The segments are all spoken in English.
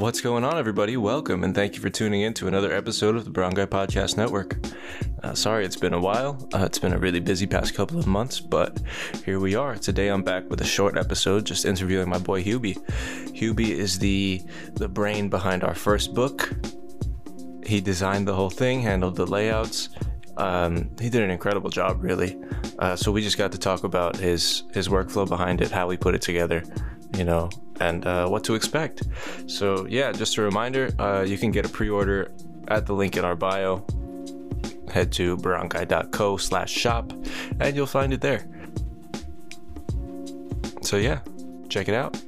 What's going on, everybody? Welcome and thank you for tuning in to another episode of the Barangay Podcast Network. Uh, sorry, it's been a while. Uh, it's been a really busy past couple of months, but here we are. Today, I'm back with a short episode, just interviewing my boy Hubie. Hubie is the the brain behind our first book. He designed the whole thing, handled the layouts. Um, he did an incredible job, really. Uh, so we just got to talk about his his workflow behind it, how he put it together, you know, and uh, what to expect. So yeah, just a reminder, uh, you can get a pre-order at the link in our bio. Head to barangay.co slash shop and you'll find it there. So yeah, check it out.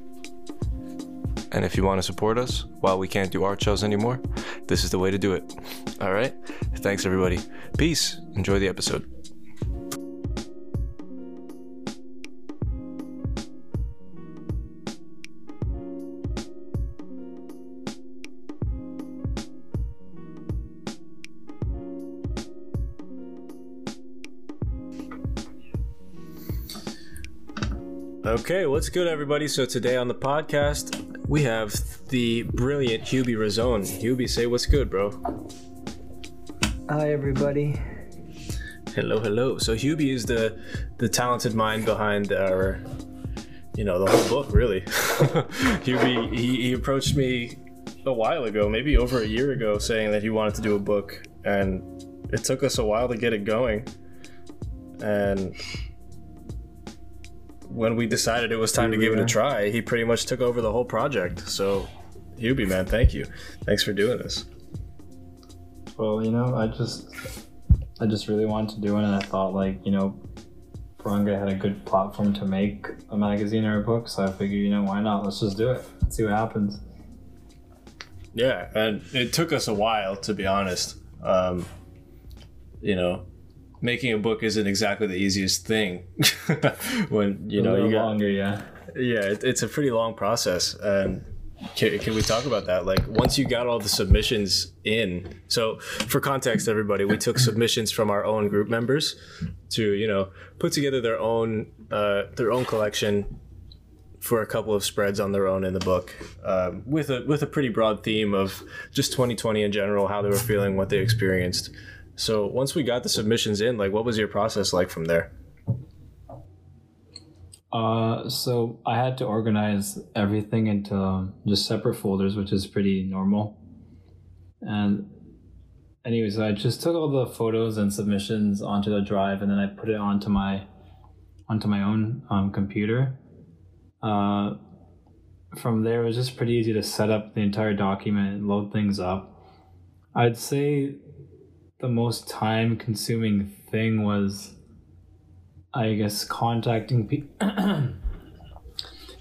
And if you want to support us while we can't do art shows anymore, this is the way to do it. All right. Thanks, everybody. Peace. Enjoy the episode. Okay, what's good, everybody? So today on the podcast, we have the brilliant Hubie Razone. Hubie, say what's good, bro. Hi, everybody. Hello, hello. So Hubie is the the talented mind behind our, you know, the whole book. Really, Hubie he, he approached me a while ago, maybe over a year ago, saying that he wanted to do a book, and it took us a while to get it going. And when we decided it was time to give it a try, he pretty much took over the whole project. So, Hubie, man, thank you. Thanks for doing this. Well, you know, I just, I just really wanted to do it, and I thought, like, you know, Barangay had a good platform to make a magazine or a book, so I figured, you know, why not? Let's just do it. Let's see what happens. Yeah, and it took us a while, to be honest. Um, you know, making a book isn't exactly the easiest thing. When you know you got longer, yeah. yeah it, it's a pretty long process and can, can we talk about that? Like once you got all the submissions in so for context everybody we took submissions from our own group members to you know put together their own uh, their own collection for a couple of spreads on their own in the book um, with a with a pretty broad theme of just 2020 in general how they were feeling what they experienced so once we got the submissions in, like what was your process like from there? Uh, so I had to organize everything into just separate folders, which is pretty normal. And anyways, I just took all the photos and submissions onto the drive, and then I put it onto my onto my own um, computer. Uh, from there, it was just pretty easy to set up the entire document and load things up. I'd say the most time consuming thing was I guess contacting pe-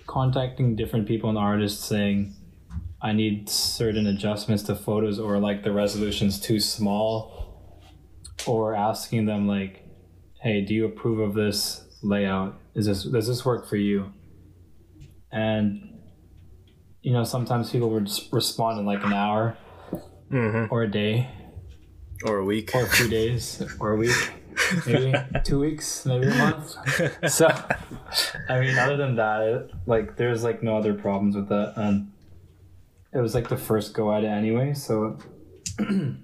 contacting different people and artists saying I need certain adjustments to photos or like the resolution's too small or asking them like hey do you approve of this layout? Is this does this work for you? And you know sometimes people would respond in like an hour mm-hmm. or a day or a week. Or a few days. Or a week. Maybe two weeks maybe a month. So i mean other than that it, like there's like no other problems with that. And it was like the first go at it anyway so you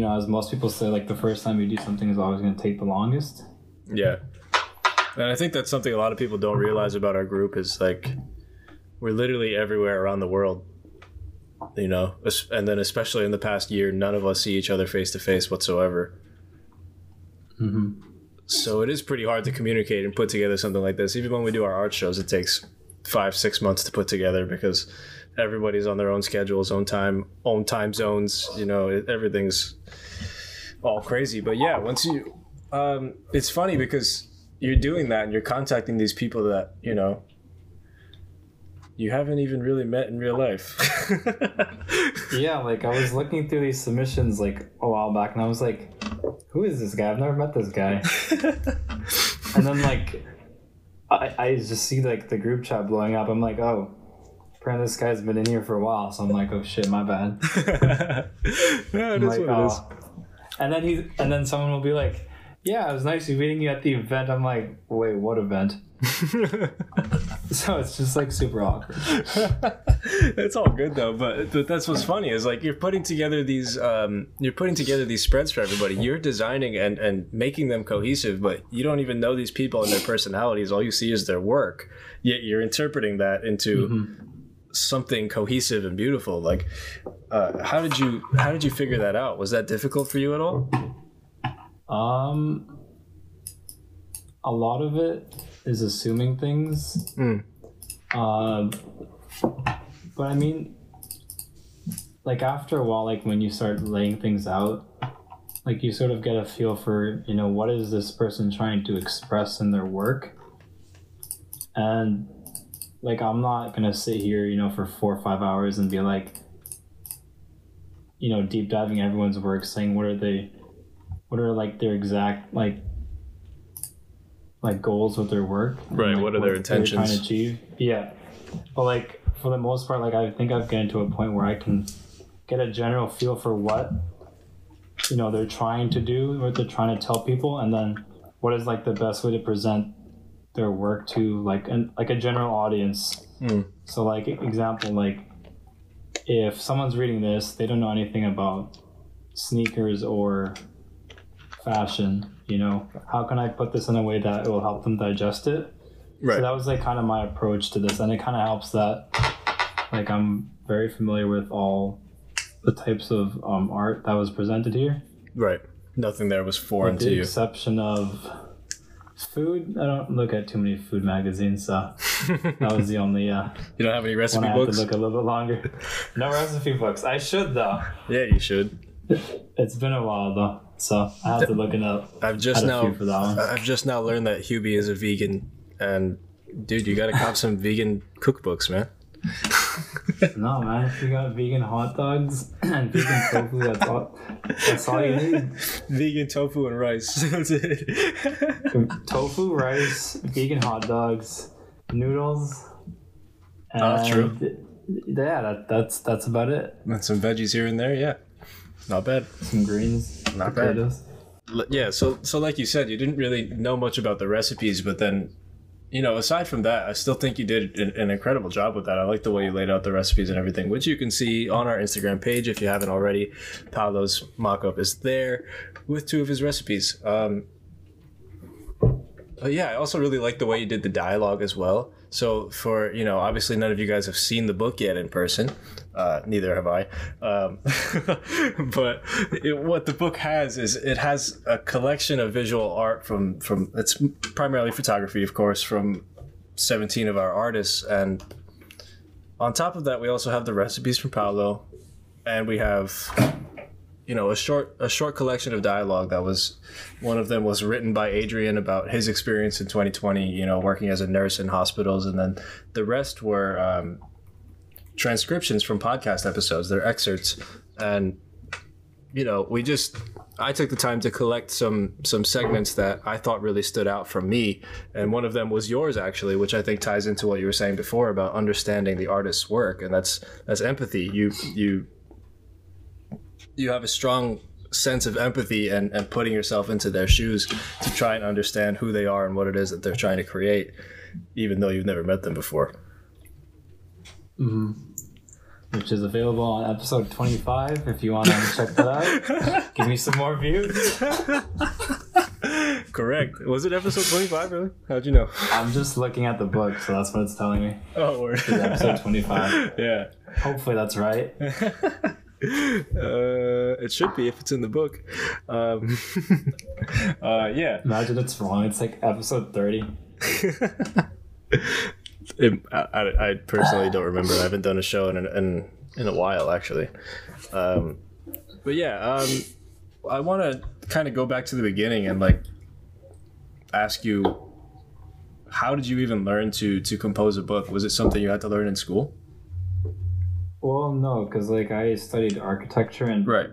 know as most people say like the first time you do something is always going to take the longest. Yeah. And i think that's something a lot of people don't realize about our group is like we're literally everywhere around the world you know and then especially in the past year none of us see each other face to face whatsoever. Mm-hmm. so it is pretty hard to communicate and put together something like this. Even when we do our art shows it takes five six months to put together because everybody's on their own schedules own time own time zones you know everything's all crazy. But yeah once you um, it's funny because you're doing that and you're contacting these people that you know you haven't even really met in real life. yeah, like I was looking through these submissions like a while back, and I was like, "Who is this guy? I've never met this guy." and then like, I I just see like the group chat blowing up. I'm like, "Oh, apparently this guy's been in here for a while." So I'm like, "Oh shit, my bad." yeah, it is like, what oh. it is. And then he and then someone will be like, "Yeah, it was nice meeting you at the event." I'm like, "Wait, what event?" so it's just like super awkward. it's all good though, but, but that's what's funny is like you're putting together these um, you're putting together these spreads for everybody. You're designing and and making them cohesive, but you don't even know these people and their personalities. All you see is their work. Yet you're interpreting that into mm-hmm. something cohesive and beautiful. Like, uh, how did you how did you figure that out? Was that difficult for you at all? Um, a lot of it is assuming things. Mm. Uh, but I mean, like after a while, like when you start laying things out, like you sort of get a feel for you know what is this person trying to express in their work, and like I'm not gonna sit here you know for four or five hours and be like, you know, deep diving everyone's work, saying what are they, what are like their exact like like goals with their work. Right. And, like, what are their intentions? Trying to achieve. Yeah. But like for the most part, like I think I've gotten to a point where I can get a general feel for what you know they're trying to do, what they're trying to tell people, and then what is like the best way to present their work to like an like a general audience. Mm. So like example, like if someone's reading this, they don't know anything about sneakers or fashion you know how can i put this in a way that it will help them digest it? Right. so that was like kind of my approach to this and it kind of helps that like i'm very familiar with all the types of um, art that was presented here. Right. Nothing there was foreign to you. exception of food. I don't look at too many food magazines so that was the only uh you don't have any recipe I books have to look a little bit longer. No recipe books. I should though. Yeah you should. It's been a while though so I have to look it up. I've just now I've just now learned that Hubie is a vegan, and dude, you gotta cop some vegan cookbooks, man. no man, if you got vegan hot dogs and vegan tofu, that's all. That's all you need. Vegan tofu and rice. That's it. tofu, rice, vegan hot dogs, noodles. Ah, and oh, that's true. Yeah, that, that's that's about it. And some veggies here and there, yeah. Not bad. Some greens. Not potatoes. bad. Yeah, so so like you said, you didn't really know much about the recipes, but then, you know, aside from that, I still think you did an, an incredible job with that. I like the way you laid out the recipes and everything, which you can see on our Instagram page if you haven't already. Paolo's mock-up is there with two of his recipes. Um, yeah, I also really like the way you did the dialogue as well. So for you know, obviously none of you guys have seen the book yet in person. Uh, neither have I. Um, but it, what the book has is it has a collection of visual art from from it's primarily photography, of course, from 17 of our artists, and on top of that, we also have the recipes from Paolo, and we have you know a short a short collection of dialogue that was one of them was written by Adrian about his experience in 2020 you know working as a nurse in hospitals. And then the rest were um, transcriptions from podcast episodes they're excerpts. And you know we just I took the time to collect some some segments that I thought really stood out from me, and one of them was yours actually, which I think ties into what you were saying before about understanding the artist's work, and that's that's empathy. You you you have a strong sense of empathy and, and putting yourself into their shoes to try and understand who they are and what it is that they're trying to create, even though you've never met them before. Mm-hmm. Which is available on episode 25 if you want to check that out. Give me some more views. Correct. Was it episode 25, really? How'd you know? I'm just looking at the book, so that's what it's telling me. Oh, word. It's episode 25. Yeah. Hopefully that's right. Uh, it should be if it's in the book. Um, uh, yeah. Imagine it's wrong. It's like episode 30. it, I, I, personally don't remember. I haven't done a show in, in, in a while, actually. Um, but yeah, um, I want to kind of go back to the beginning and like ask you how did you even learn to to compose a book? Was it something you had to learn in school? Well, no, because like I studied architecture and right,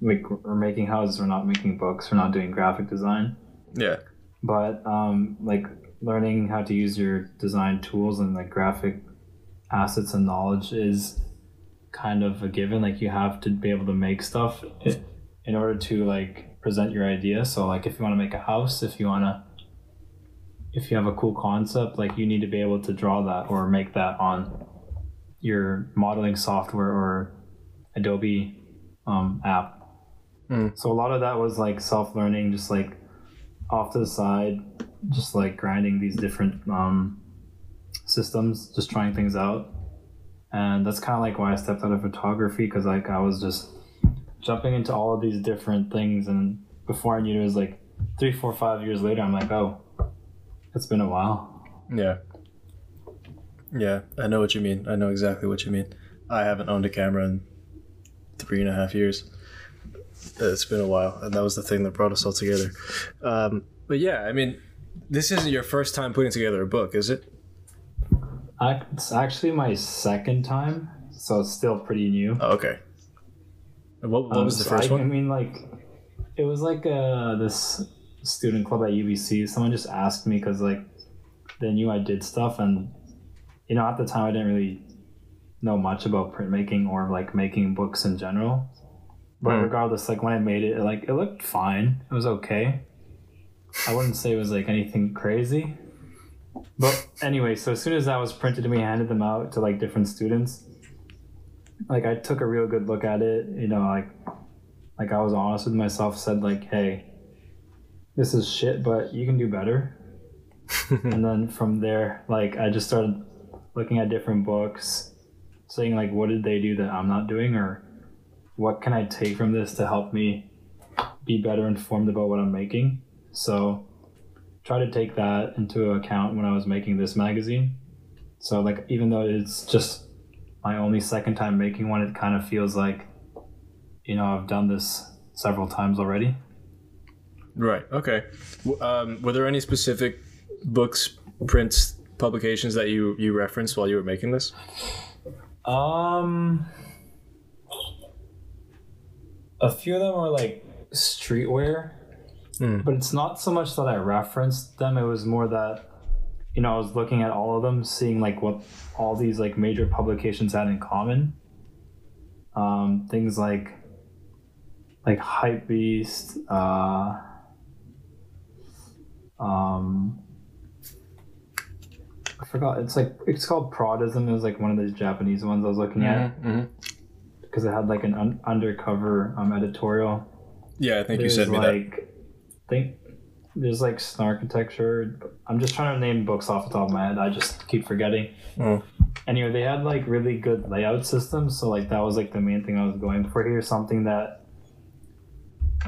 like we're making houses. We're not making books. We're not doing graphic design. Yeah. But um, like learning how to use your design tools and like graphic assets and knowledge is kind of a given. Like you have to be able to make stuff in order to like present your idea. So like if you want to make a house, if you want to if you have a cool concept, like you need to be able to draw that or make that on your modeling software or Adobe um, app. Mm. So a lot of that was like self learning, just like off to the side, just like grinding these different um, systems, just trying things out. And that's kind of like why I stepped out of photography because like I was just jumping into all of these different things, and before I knew it, it was like three, four, five years later, I'm like, oh, it's been a while. Yeah. Yeah, I know what you mean. I know exactly what you mean. I haven't owned a camera in three and a half years. It's been a while, and that was the thing that brought us all together. Um, but yeah, I mean, this isn't your first time putting together a book, is it? I, it's actually my second time, so it's still pretty new. Oh, okay. What, what Um, was the first I, I mean, like, it was like uh, this student club at UBC. Someone just asked me because like they knew I did stuff, and you know, at the time I didn't really know much about printmaking or like making books in general. But Hmm. regardless, like when I made it, like it looked fine. It was okay. I wouldn't say it was like anything crazy. But anyway, so as soon as that was printed and we handed them out to like different students, like I took a real good look at it, you know, like like I was honest with myself, said like, hey, this is shit, but you can do better. and then from there, like I just started looking at different books, saying like what did they do that I'm not doing or what can I take from this to help me be better informed about what I'm making. So try to take that into account when I was making this magazine. So like even though it's just my only second time making one, it kind of feels like you know I've done this several times already. Right. Okay. Um, were there any specific books, prints, publications that you you referenced while you were making this? Um, a few of them were like streetwear, Hmm. but it's not so much that I referenced them. It was more that you know I was looking at all of them, seeing like what all these like major publications had in common. Um, things like like Hypebeast, uh, um, forgot. It's like it's called Prodism. It was like one of those Japanese ones I was looking at Mm-hmm. because it had like an un- undercover um, editorial. Yeah, I think you There's said me that. like, think there's like Snarkitecture. I'm just trying to name books off the top of my head. I just keep forgetting. Mm. Anyway, they had like really good layout systems, so like that was like the main thing I was going for here. Something that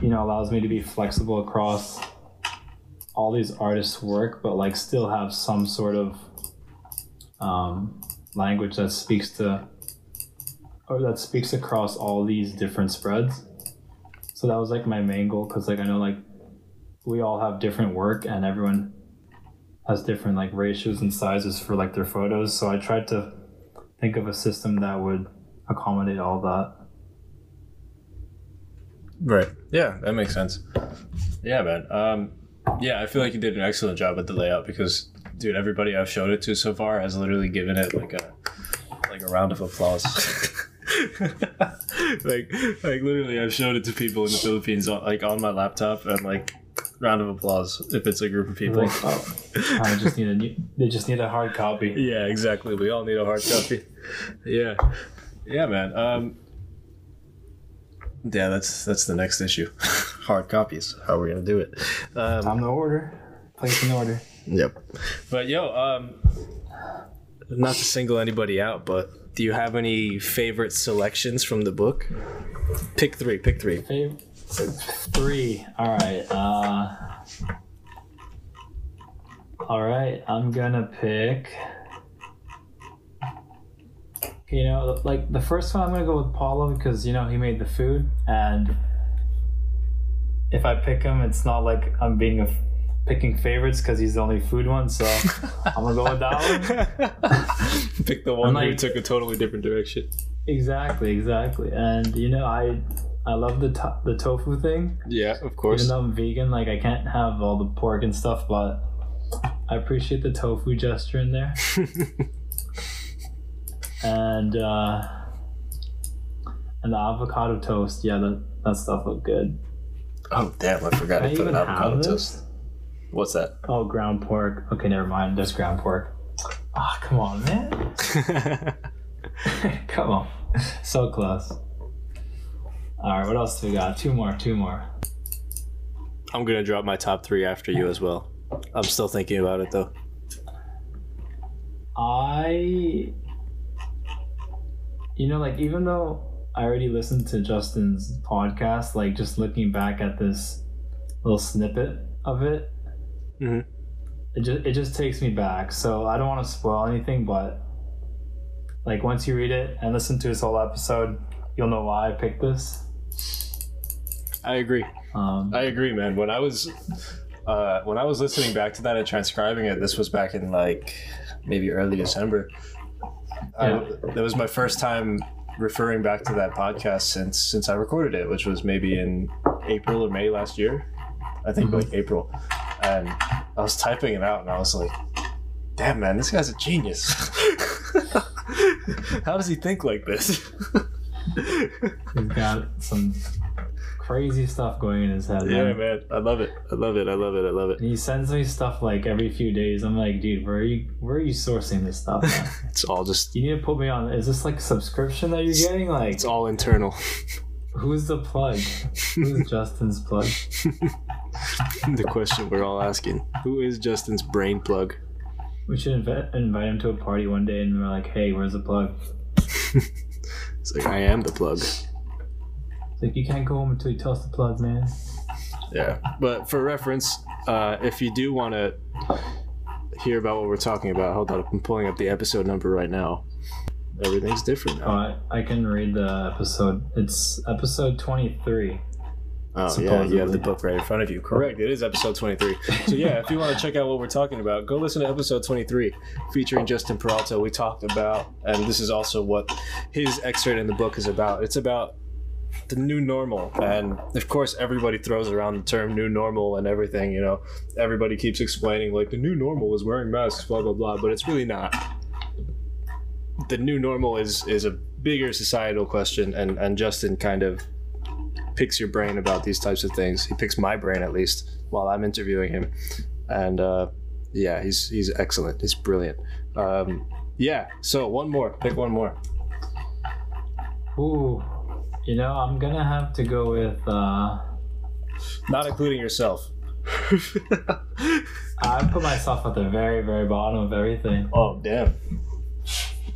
you know allows me to be flexible across all these artists' work, but like still have some sort of um, language that speaks to or that speaks across all these different spreads. So that was like my main goal because like I know like we all have different work and everyone has different like ratios and sizes for like their photos. So I tried to think of a system that would accommodate all that. Right. Yeah, that makes sense. Yeah, man. Um, yeah, I feel like you did an excellent job with the layout because, dude, everybody I've showed it to so far has literally given it like a like a round of applause. like, like literally, I've showed it to people in the Philippines on, like on my laptop and like round of applause if it's a group of people. Like, oh, I just need a new, they just need a hard copy. Yeah, exactly. We all need a hard copy. Yeah, yeah, man. Um, yeah, that's that's the next issue. hard copies. How are we gonna do it? Um, Time to order. Place an order. Yep. But yo, um, not to single anybody out, but do you have any favorite selections from the book? Pick three. Pick three. Fav- Three. All right. Uh, all right. I'm gonna pick. You know, like the first one, I'm gonna go with Paolo because you know he made the food, and if I pick him, it's not like I'm being a f- picking favorites because he's the only food one. So I'm gonna go with that one. Pick the one who like- took a totally different direction. Exactly, exactly. And you know, I I love the to- the tofu thing. Yeah, of course. Even though I'm vegan, like I can't have all the pork and stuff, but I appreciate the tofu gesture in there. and uh, and the avocado toast, yeah, that that stuff looked good. oh damn! I forgot I to put an avocado have toast. This. What's that? Oh, ground pork. Okay, never mind. There's ground pork. Ah, come on, man. come on. So close. All right, what else do we got? Two more, two more. I'm gonna drop my top three after you as well. I'm still thinking about it though. I, you know, like even though I already listened to Justin's podcast, like just looking back at this little snippet of it, Mhm. it just it just takes me back. So I don't want to spoil anything, but like once you read it and listen to this whole episode, you'll know why I picked this. I agree. Um, I agree, man. When I was uh, when I was listening back to that and transcribing it, this was back in like maybe early December. Yeah. I, that was my first time referring back to that podcast since since I recorded it, which was maybe in April or May last year. I think Mhm. like April, and I was typing it out, and I was like, "Damn, man, this guy's a genius. How does he think like this?" he's got some crazy stuff going in his head. yeah, man. man, I love it. I love it. I love it. I love it. And he sends me stuff like every few days. I'm like, dude, where are you? Where are you sourcing this stuff? It's all just you need to put me on. Is this like a subscription that you're getting? Like, it's all internal. who's the plug? Who's Justin's plug? the question we're all asking: Who is Justin's brain plug? We should invite invite him to a party one day, and we're like, hey, where's the plug? It's like I am the plug. It's like you can't go home until you tell us the plug, man. Yeah, but for reference, uh, if you do want to hear about what we're talking about, hold on, I'm pulling up the episode number right now. Everything's different Oh, now. I, I can read the episode. It's episode 23. Oh, yeah, supposedly. you have the book right in front of you. Correct, it is episode 23. So, yeah, if you want to check out what we're talking about, go listen to episode 23 featuring Justin Peralta. We talked about, and this is also what his excerpt in the book is about. It's about the new normal. And of course, everybody throws around the term new normal and everything, you know. Everybody keeps explaining, like, the new normal is wearing masks, blah, blah, blah, but it's really not. The new normal is is a bigger societal question, and, and Justin kind of picks your brain about these types of things. He picks my brain at least while I'm interviewing him, and uh, yeah, he's he's excellent. He's brilliant. Um, yeah. So one more. Pick one more. Ooh, you know, I'm gonna have to go with. uh Not including yourself. I put myself at the very, very bottom of everything. oh damn.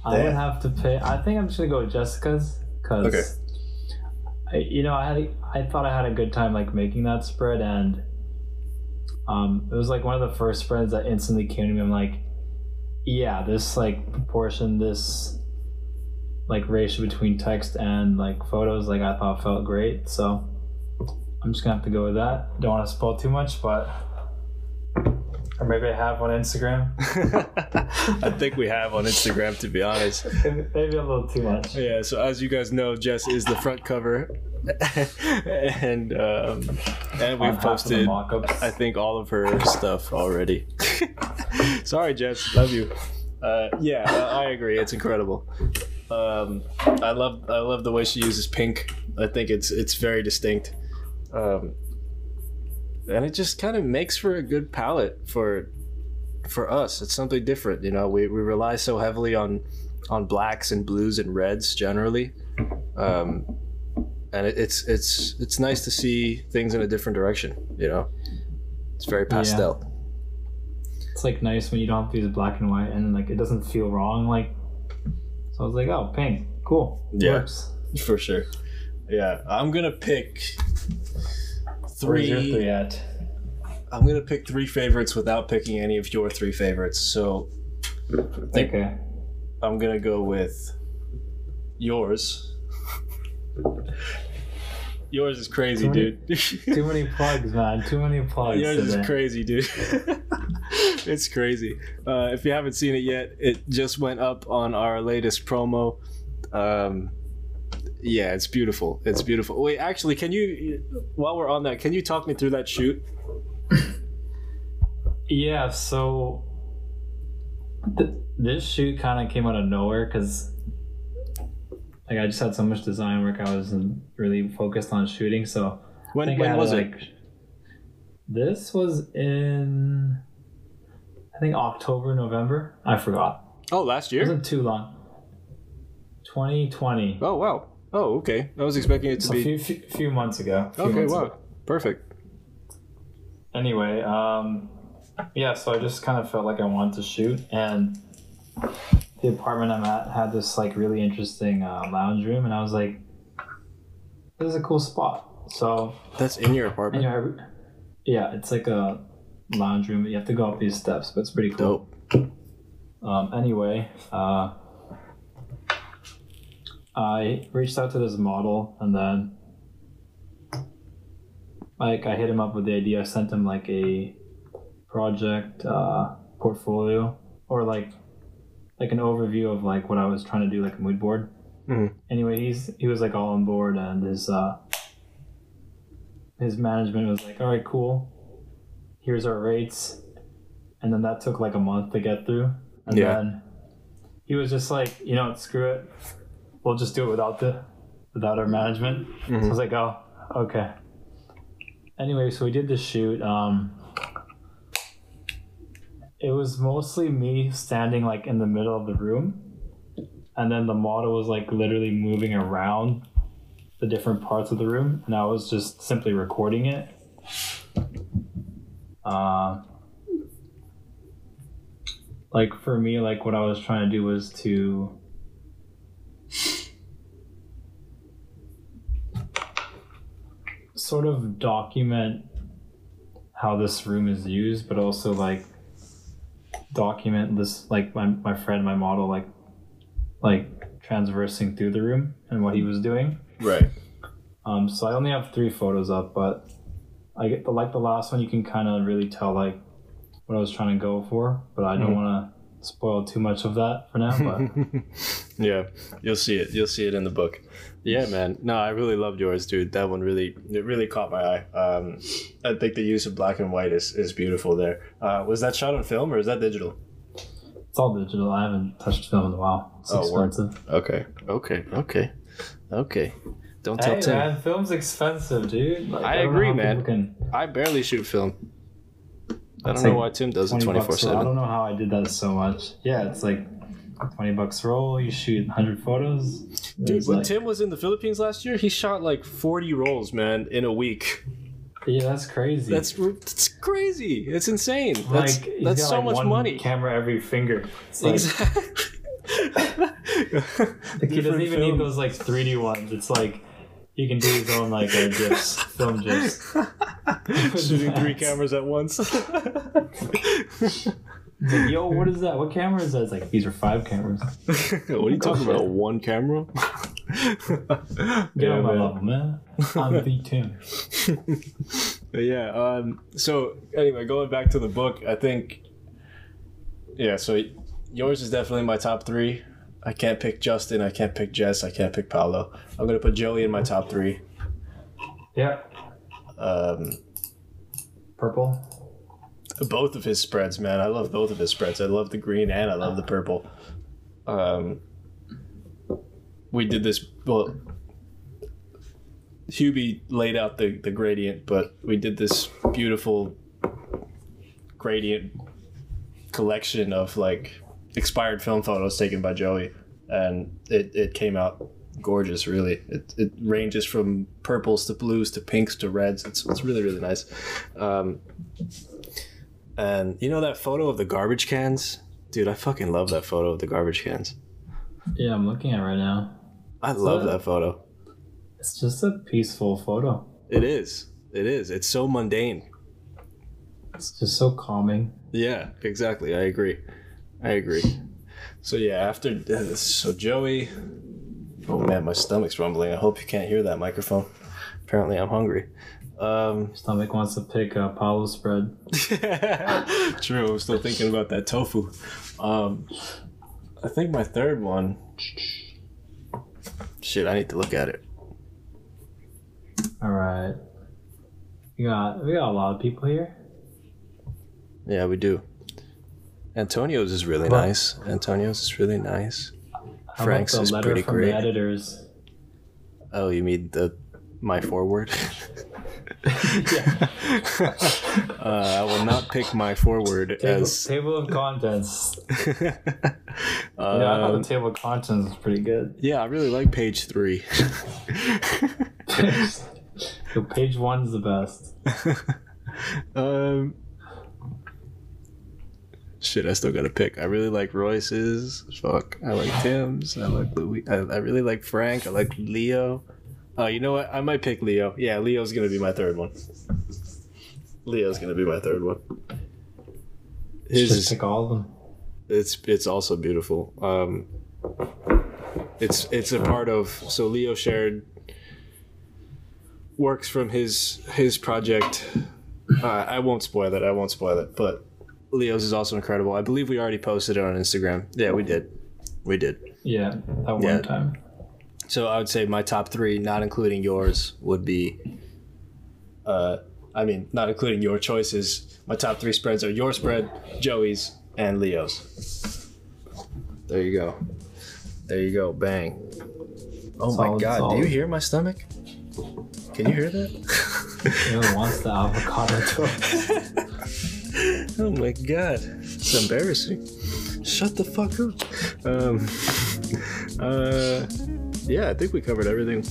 I would have to pay. I think I'm just gonna go with Jessica's because, Okay. I, you know, I I thought I had a good time like making that spread, and um, it was like one of the first spreads that instantly came to me. I'm like, yeah, this like proportion, this like ratio between text and like photos, like I thought felt great. So I'm just gonna have to go with that. Don't want to spoil too much, but or maybe I have on Instagram. I think we have on Instagram, to be honest. maybe a little too much. Yeah, so as you guys know, Jess is the front cover, and um, and we've posted. I think, all of her stuff already. Sorry, Jess, love you. Uh, yeah, I I agree. It's incredible. Um, I love I love the way she uses pink. I think it's it's very distinct, um, and it just kind of makes for a good palette for for us. It's something different, you know. We we rely so heavily on on blacks and blues and reds generally, um, and it, it's it's it's nice to see things in a different direction. You know, it's very pastel. it's like nice when you don't have to use black and white and like it doesn't feel wrong like so i was like oh pink cool Yeah. works For sure. Yeah, I'm gonna pick Where's your three. three at I'm gonna pick three favorites without picking any of your three favorites. So think- okay I'm gonna go with yours. yours is crazy, Too many- dude. too many plugs man too many plugs Yours is today. crazy, dude. it's crazy. Uh, if you haven't seen it yet, it just went up on our latest promo. Um, yeah, it's beautiful. It's beautiful. Wait, actually, can you, while we're on that, can you talk me through that shoot? yeah so th- this shoot kind of came out of nowhere because like i just had so much design work i wasn't really focused on shooting so When when was to, it? This was in, I think October, November. I forgot. Oh, last year. It wasn't too long. 2020. Oh wow. Oh okay. I was expecting it to a be. few, few, few months ago. few Okay. months Wow. ago. Perfect. Anyway, um, yeah, so I just kind of felt like I wanted to shoot, and the apartment I'm at had this like really interesting uh, lounge room, and I was like, "This is a cool spot." So That's in your apartment. yeah, it's like a lounge room. You have to go up these steps, but it's pretty cool. Dope. Um, anyway, uh, I reached out to this model and then like I hit him up with the idea. I sent him like a project uh, portfolio or like like an overview of like what I was trying to do, like a mood board. Mhm. Anyway, he's he was like all on board and his uh, his management was like, all right, cool. Here's our rates, and then that took like a month to get through. And Yeah. then he was just like, you know, screw it. We'll just do it without the without our management. So I was like, oh, okay. Anyway, so we did the shoot. Um, it was mostly me standing like in the middle of the room, and then the model was like literally moving around the different parts of the room, and I was just simply recording it. Uh, like for me, like what I was trying to do was to sort of document how this room is used, but also like document this like my, my friend, my model, like like transversing through the room and what he was doing. Right. Um, so I only have three photos up, but I get the like the last one you can kind of really tell like what I was trying to go for, but I don't Mhm. want to spoil too much of that for now. But yeah, you'll see it. You'll see it in the book. Yeah, man. No, I really loved yours, dude. That one really, it really caught my eye. Um, I think the use of black and white is, is beautiful there. Uh, was that shot on film or is that digital? it's all digital. I haven't touched film in a while. It's Oh, expensive. Okay. Okay. Okay. Okay. Don't tell Hey Tim. man, film's expensive, dude. Like, I don't agree, man. Can, I barely shoot film. I don't know like why Tim does it 20 twenty bucks. I don't know how I did that so much. Yeah, it's like twenty bucks roll. You shoot hundred photos. Dude, when like- Tim was in the Philippines last year, he shot like forty rolls, man, in a week. yeah, that's crazy. That's that's crazy. It's insane. That's like he's that's got, so like, much one money. Camera every finger. It's like, Exactly. like, he doesn't even need those like three D ones. It's like he can do his own like uh, gifs, film gifs. Shooting three cameras at once. Like, yo, what is that? What camera is that? It's like these are five cameras. what are you talking shit. about? One camera? Get on my man. level, man. I'm V Tim. But yeah. Um, so anyway, going back to the book, I think. Yeah. So yours is definitely my top three. I can't pick Justin. I can't pick Jess. I can't pick Paolo. I'm gonna put Joey in my top three. Yeah, Um, purple. both of his spreads, man. I love both of his spreads. I love the green and I love the purple. Um, we did this. Well, Hubie laid out the the gradient, but we did this beautiful gradient collection of like expired film photos taken by Joey, and it it came out gorgeous. Really, it it ranges from purples to blues to pinks to reds. It's it's really really nice. Um, and you know that photo of the garbage cans? Dude, I fucking love that photo of the garbage cans. Yeah, I'm looking at it right now. I love that- that photo. It's just a peaceful photo. It is. It is. It's so mundane. It's just so calming. Yeah, exactly. I agree. I agree. So yeah, after so Joey. Oh man, my stomach's rumbling. I hope you can't hear that microphone. Apparently, I'm hungry. Um, Stomach wants to pick a Paolo spread. True. I'm still thinking about that tofu. Um, I think my third one. Shit, I need to look at it. All right. We got we got a lot of people here. Yeah, we do. Antonio's is really Well- nice. Antonio's is really nice. Frank's is pretty great. the editors? Oh, you mean the my foreword? yeah. uh, I will not pick my foreword Table, as. table of contents. yeah, I thought Um, the table of contents was pretty good. yeah, I really like page three. so page one's the best. um, shit, I still gotta pick. I really like Royce's. Fuck, I like Tim's. I like Louis. I, I really like Frank. I like Leo. Oh, you know what? I might pick Leo. Yeah, Leo's gonna be my third one. Leo's gonna be my third one. His Just pick all of them. it's it's also beautiful. Um, it's it's a part of so Leo shared works from his his project. Uh, I won't spoil it. I won't spoil it. But Leo's is also incredible. I believe we already posted it on Instagram. Yeah, we did. We did. Yeah, that one Yeah. time. So I would say my top three, not including yours, would be. Uh, I mean, not including your choices. My top three spreads are your spread, Joey's, and Leo's. There you go. There you go. Bang. Oh my Solid, god! Do you hear my stomach? Can you hear that? Who wants the avocado toast? oh my god! It's embarrassing. Shut the fuck up. Um. Uh. Yeah, I think we covered everything.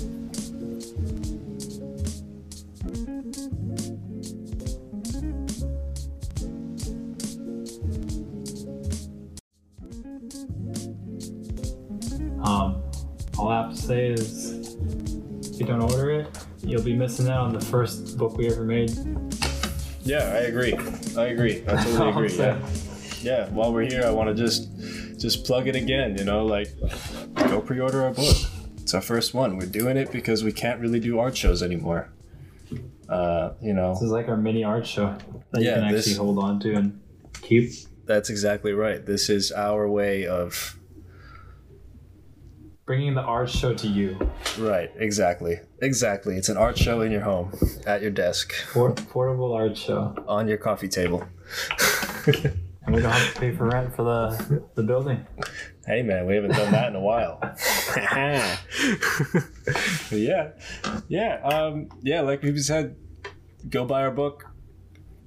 Um, all I have to say is, if you don't order it, you'll be missing out on the first book we ever made. Yeah, I agree. I agree. I totally agree. Yeah. yeah. While we're here, I want to just just plug it again. You know, like go pre-order our book. It's our first one. We're doing it because we can't really do art shows anymore. Uh, you know, This is like our mini art show that Yeah, you can actually this- hold on to and keep. that's exactly right. This is our way of Bringing the art show to you. right. Exactly. Exactly. It's an art show in your home, at your desk, Por- portable art show. on your coffee table. And we don't have to pay for rent for the, the building. Hey man, we haven't done that in a while. Yeah, yeah, um, yeah. Like we said, go buy our book.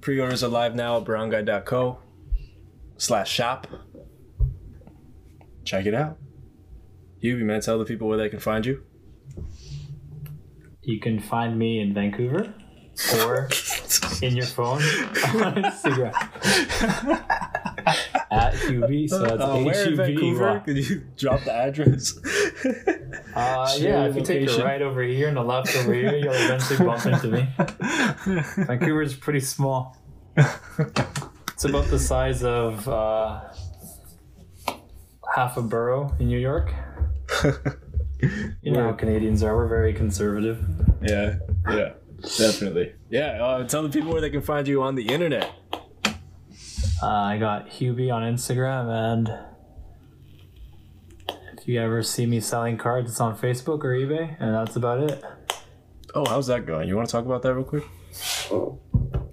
Pre-orders are live now at barangay.co slash shop. Check it out. You, man, tell the people where they can find you. You can find me in Vancouver or in your phone on Instagram at Hubie. So that's Uh, where in H U B E Vancouver? Could you drop the address? Uh, yeah, if you take a right over here and a left over here, you'll eventually bump into me. Vancouver is pretty small. It's about the size of uh, half a borough in New York. You know how Canadians are. We're very conservative. yeah, yeah, definitely. Yeah, uh, tell the people where they can find you on the internet. Uh, I got Hubie on Instagram, and if you ever see me selling cards, it's on Facebook or eBay, and that's about it. Oh, how's that going? You want to talk about that real quick?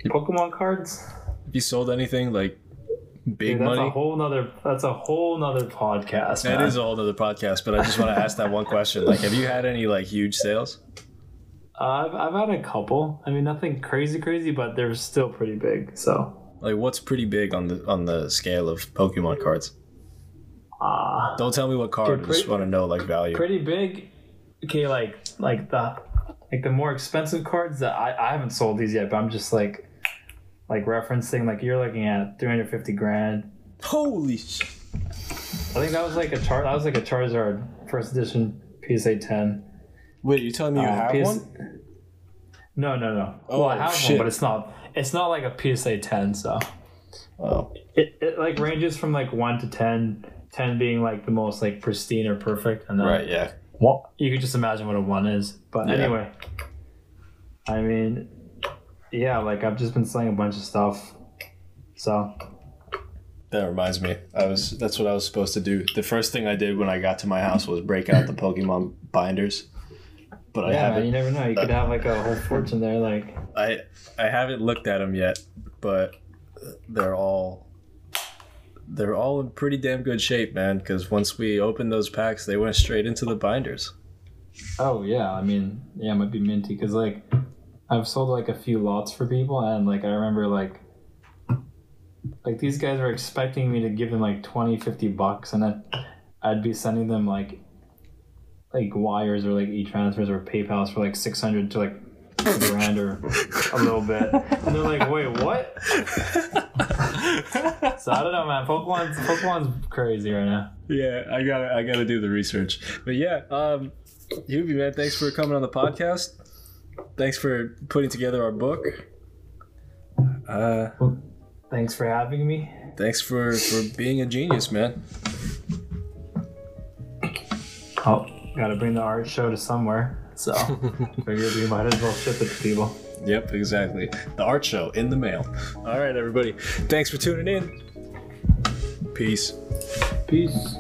Pokemon cards. Have you sold anything like big Dude, that's money? a whole nother. That's a whole nother podcast. That man. is a whole other podcast, but I just want to ask that one question. Like, have you had any like huge sales? Uh, I've I've had a couple. I mean, nothing crazy, crazy, but they're still pretty big. So, Like, what's pretty big on the on the scale of Pokemon cards? uh Don't tell me what card. Dude, I just want to know like value. pretty big. Okay, like like the like the more expensive cards that I I haven't sold these yet, but I'm just like like referencing like you're looking at 350 grand. Holy sh! I think that was like a char. That was like a Charizard first edition PSA 10. Wait, you telling me you Uh, have PS one? No, no, no. Oh, well, I have shit. one, but it's not. It's not like a PSA 10. So Oh, it, it like ranges from like one to 10. 10 being like the most like pristine or perfect, and then right. Yeah. well, you could just imagine what a one is. But Yeah. anyway, I mean, yeah, like I've just been selling a bunch of stuff. So That reminds me. I was. That's what I was supposed to do. The first thing I did when I got to my house was break out the Pokemon binders. But I yeah, man, haven't. you never know. You could have like a whole fortune there. Like I I haven't looked at them yet, but they're all they're all in pretty damn good shape, man. Because once we opened those packs, they went straight into the binders. Oh yeah, I mean, yeah, it might be minty because like I've sold like a few lots for people, and like I remember like like these guys were expecting me to give them like 20 50 bucks and then i'd be sending them like like wires or like e-transfers or paypals for like 600 to like a grand or a little bit and they're like wait what so i don't know man pokemon's pokemon's crazy right now Yeah, I gotta I gotta do the research. But yeah, um Hubie man, thanks for coming on the podcast. Thanks for putting together our book. Uh well, thanks for having me thanks for for being a genius, man. oh gotta bring the art show to somewhere so figured we might as well ship it to people Yep, exactly. The art show in the mail. All right, everybody. Thanks for tuning in. Peace. peace